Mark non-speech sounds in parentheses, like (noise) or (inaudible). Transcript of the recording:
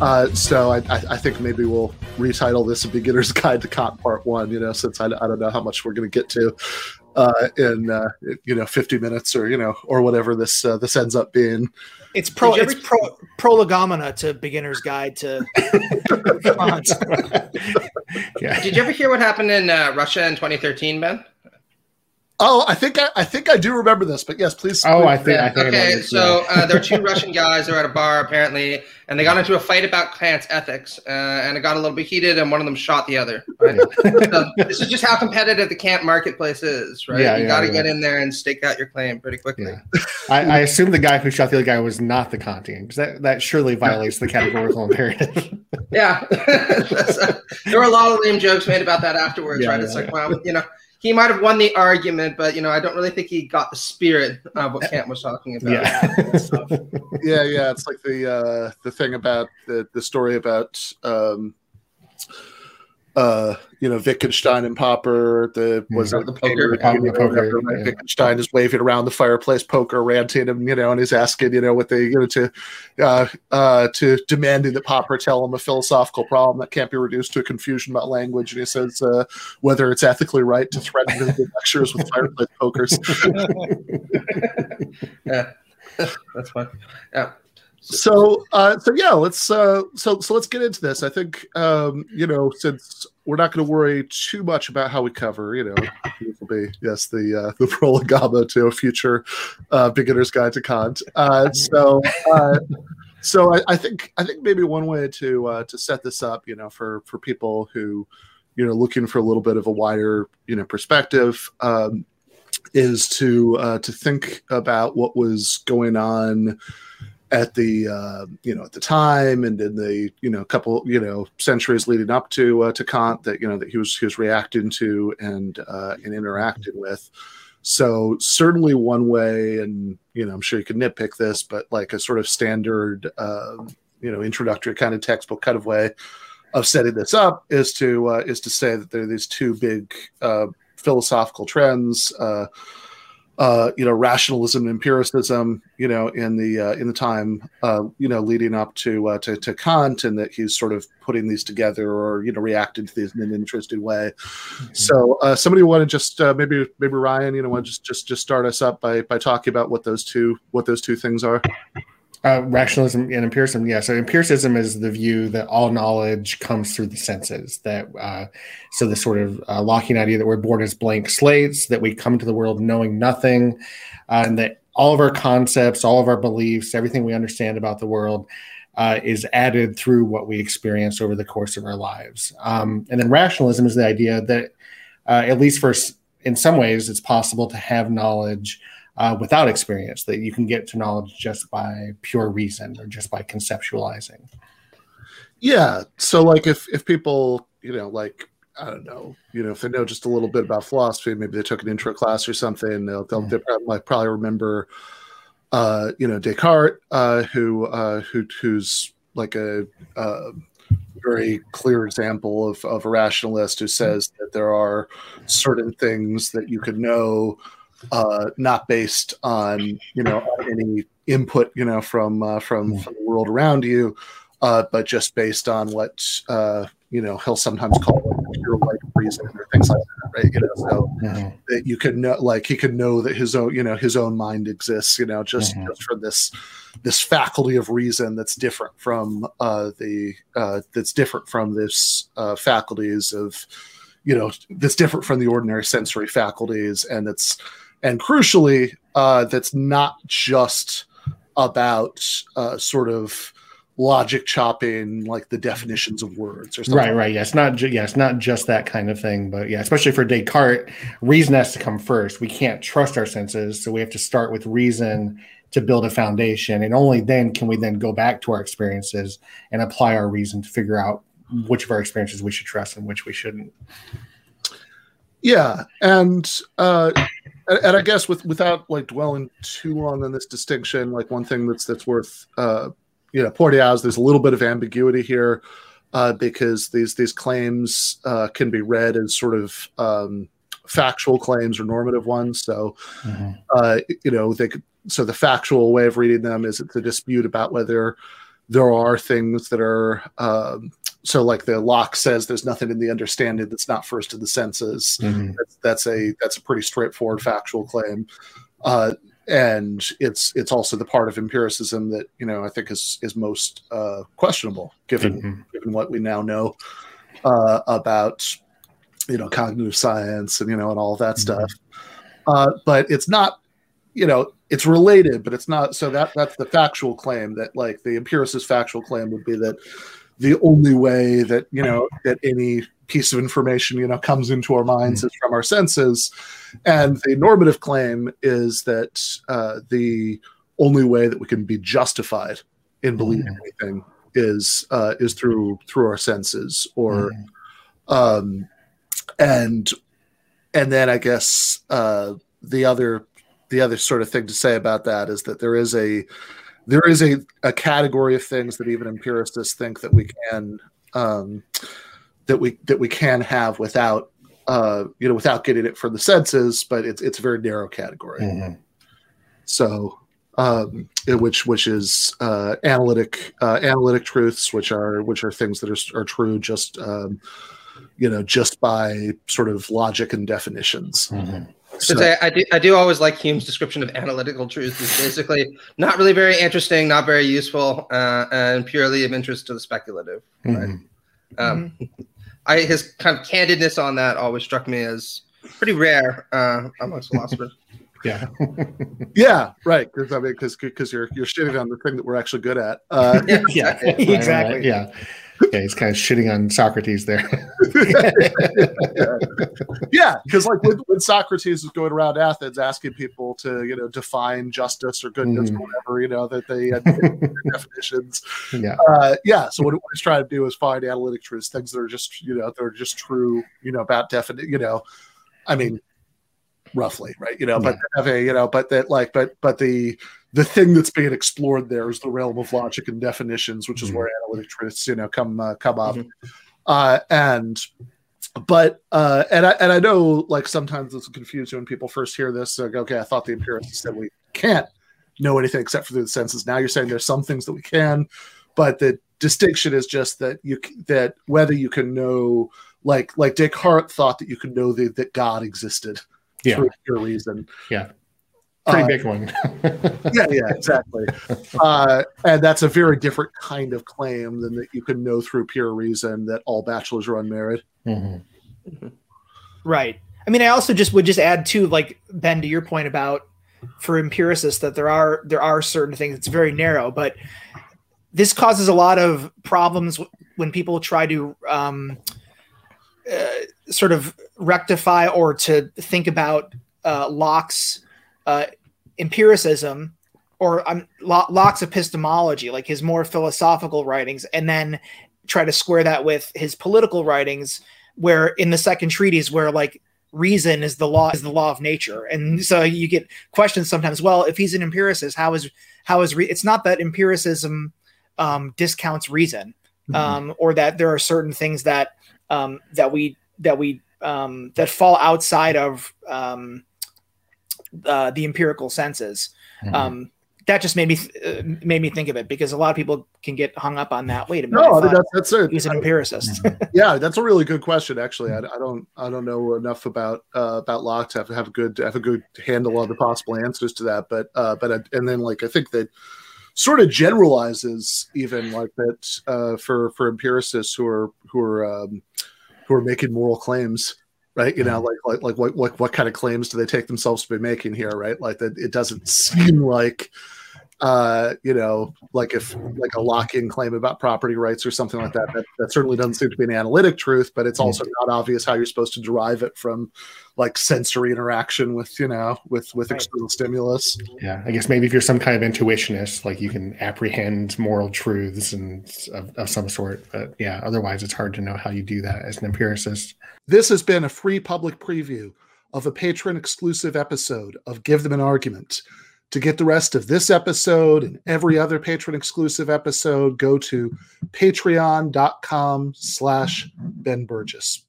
Uh, so I, I, I, think maybe we'll retitle this "A Beginner's Guide to Kant Part One." You know, since I, I don't know how much we're going to get to uh, in uh, you know 50 minutes or you know or whatever this uh, this ends up being. It's pro it's pro prolegomena to beginner's guide to (laughs) (laughs) yeah. Did you ever hear what happened in uh, Russia in 2013, Ben? Oh, I think I, I think I do remember this, but yes, please. Oh, please. I think. I think okay, I so uh, there are two (laughs) Russian guys who are at a bar apparently, and they got into a fight about Kant's ethics, uh, and it got a little bit heated, and one of them shot the other. Right? so this is just how competitive the Kant marketplace is, right? Yeah, you yeah, got to yeah. get in there and stake out your claim pretty quickly. Yeah. I, I, assume the guy who shot the other guy was not the Kantian, because that, that surely violates the categorical imperative. yeah, (laughs) uh, there were a lot of lame jokes made about that afterwards, right? It's like, well, you know he might have won the argument, but you know, I don't really think he got the spirit of what Kant was talking about. Yeah, (laughs) yeah, yeah. It's like the uh, the thing about the the story about um, uh, you know, Wittgenstein and Popper, the was mm-hmm. the poker, the poker right? yeah. Wittgenstein is waving around the fireplace, poker, ranting him, you know, and he's asking, you know, what they, you know, to, uh, uh, to demanding that Popper tell him a philosophical problem that can't be reduced to a confusion about language, and he says uh, whether it's ethically right to threaten to give lectures with fireplace pokers. (laughs) yeah, (laughs) that's fine. Yeah so uh, so yeah let's uh, so so let's get into this. I think um, you know since we're not going to worry too much about how we cover you know it will be yes the uh, the (laughs) prolegomena to a future uh, beginner's guide to kant uh, so uh, so I, I, think i think maybe one way to uh, to set this up you know for for people who you know looking for a little bit of a wider you know perspective um, is to uh, to think about what was going on at the uh, you know at the time and in the you know couple you know centuries leading up to uh, to Kant that you know that he was he was reacting to and uh, and interacting with. So certainly one way, and you know I'm sure you could nitpick this, but like a sort of standard uh, you know introductory kind of textbook kind of way of setting this up is to uh, is to say that there are these two big uh, philosophical trends. Uh, you know rationalism and empiricism you know in the uh, in the time uh, you know leading up to, uh, to, to Kant and that he's sort of putting these together or you know reacting to these in an interesting way. Mm-hmm. So uh, somebody want to just uh, maybe maybe Ryan you know want to just just just start us up by by talking about what those two what those two things are. Uh, rationalism and empiricism, yeah. So empiricism is the view that all knowledge comes through the senses. That uh, so the sort of uh, Lockean idea that we're born as blank slates, that we come to the world knowing nothing, uh, and that all of our concepts, all of our beliefs, everything we understand about the world uh, is added through what we experience over the course of our lives. Um, and then rationalism is the idea that, uh, at least for in some ways, it's possible to have knowledge uh, without experience, that you can get to knowledge just by pure reason or just by conceptualizing. Yeah. So, like, if if people, you know, like I don't know, you know, if they know just a little bit about philosophy, maybe they took an intro class or something, they'll they'll, they'll like probably remember, uh, you know, Descartes, uh, who uh, who who's like a uh, very clear example of, of a rationalist who says that there are certain things that you could know uh, not based on you know any input you know from uh, from, from the world around you, uh, but just based on what uh, you know he'll sometimes call like pure light reason or things like that, right? You know, so mm-hmm. that you could know, like he could know that his own you know his own mind exists, you know, just, mm-hmm. just for this this faculty of reason that's different from uh, the uh, that's different from this uh, faculties of you know that's different from the ordinary sensory faculties and it's and crucially, uh, that's not just about uh, sort of logic chopping like the definitions of words or something. Right, right. Yeah, it's not. Ju- yeah, it's not just that kind of thing. But yeah, especially for Descartes, reason has to come first. We can't trust our senses, so we have to start with reason to build a foundation, and only then can we then go back to our experiences and apply our reason to figure out which of our experiences we should trust and which we shouldn't. Yeah, and uh, and, and I guess with without like dwelling too long on this distinction, like one thing that's that's worth uh, you know pointing out is there's a little bit of ambiguity here uh, because these these claims uh, can be read as sort of um, factual claims or normative ones. So mm-hmm. uh, you know they could, so the factual way of reading them is it's a dispute about whether there are things that are um, so like the Locke says there's nothing in the understanding that's not first in the senses Mhm. that's, that's a that's a pretty straightforward factual claim uh, and it's it's also the part of empiricism that you know i think is is most uh, questionable given Mhm. given what we now know uh, about you know cognitive science and you know and all of that Mhm. stuff uh, but it's not you know it's related but it's not so that that's the factual claim that like the empiricist factual claim would be that the only way that you know that any piece of information you know comes into our minds is from our senses. And the normative claim is that uh, the only way that we can be justified in believing anything is uh, is through through our senses or Mhm. um, and and then I guess uh, the other the other sort of thing to say about that is that there is a there is a, a category of things that even empiricists think that we can um, that we that we can have without uh, you know without getting it from the senses, but it's it's a very narrow category. Mhm. So, um, which which is uh, analytic uh, analytic truths, which are which are things that are are true just um, you know just by sort of logic and definitions. Mhm. So, say, I do, I do always like Hume's description of analytical truth. It's basically not really very interesting, not very useful, uh, and purely of interest to the speculative. Mhm. Um, I, his kind of candidness on that always struck me as pretty rare uh, amongst philosophers. (laughs) Yeah. (laughs) yeah, right. Because I mean, because because you're you're shitting on the thing that we're actually good at. Uh, Yeah, (laughs) yeah. Exactly. Yeah. Yeah. He's kind of shitting on Socrates there. (laughs) yeah, because like when, when Socrates was going around Athens asking people to you know define justice or goodness Mhm. or whatever, you know that they had (laughs) definitions. yeah. Uh, yeah, so what, what he's trying to do is find analytic truths, things that are just you know that are just true, you know about definite, you know, I mean, roughly, right? You know, but have a you know, but that like, but but the the thing that's being explored there is the realm of logic and definitions, which is Mhm. where analytic truths, you know, come uh, come up, Mhm. uh, and but uh, and I and I know like sometimes it's confusing when people first hear this. Like, okay, I thought the empiricists said we can't know anything except for through the senses. Now you're saying there's some things that we can, but the distinction is just that you that whether you can know like like Descartes thought that you could know the, that God existed Yeah. through pure reason. Yeah. Pretty Uh, big one. (laughs) yeah, yeah, exactly. Uh, and that's a very different kind of claim than that you can know through pure reason that all bachelors are unmarried. Mhm. Right. I mean, I also just would just add too, like Ben, to your point about for empiricists that there are there are certain things. It's very narrow, but this causes a lot of problems w- when people try to um, uh, sort of rectify or to think about uh, Locke's uh, empiricism or um, Lo- Locke's epistemology, like his more philosophical writings, and then try to square that with his political writings where in the second treatise where like reason is the law is the law of nature. And so you get questions sometimes well if he's an empiricist how is how is re- it's not that empiricism um, discounts reason um, or that there are certain things that um, that we that we um, that fall outside of um, uh, the empirical senses Mhm. um, that just made me th- uh, made me think of it because a lot of people can get hung up on that wait a minute No, I I mean, that's that's it. he's an empiricist (laughs) yeah, that's a really good question. Actually, I, I don't I don't know enough about uh, about Locke to have, have a good have a good handle on the possible answers to that. But uh, but I, and then like I think that sort of generalizes even like that uh, for for empiricists who are who are um, who are making moral claims. Right, you know, mm-hmm. like like like what, what what kind of claims do they take themselves to be making here? Right, like that. It doesn't seem like uh, you know, like if like a Lockean claim about property rights or something like that, that, that certainly doesn't seem to be an analytic truth, but it's also not obvious how you're supposed to derive it from like sensory interaction with, you know, with with external stimulus. Yeah, I guess maybe if you're some kind of intuitionist, like you can apprehend moral truths and of, of some sort. But yeah, otherwise it's hard to know how you do that as an empiricist. This has been a free public preview of a patron exclusive episode of Give Them an Argument. To get the rest of this episode and every other patron exclusive episode, go to patreon.com slash Ben Burgis.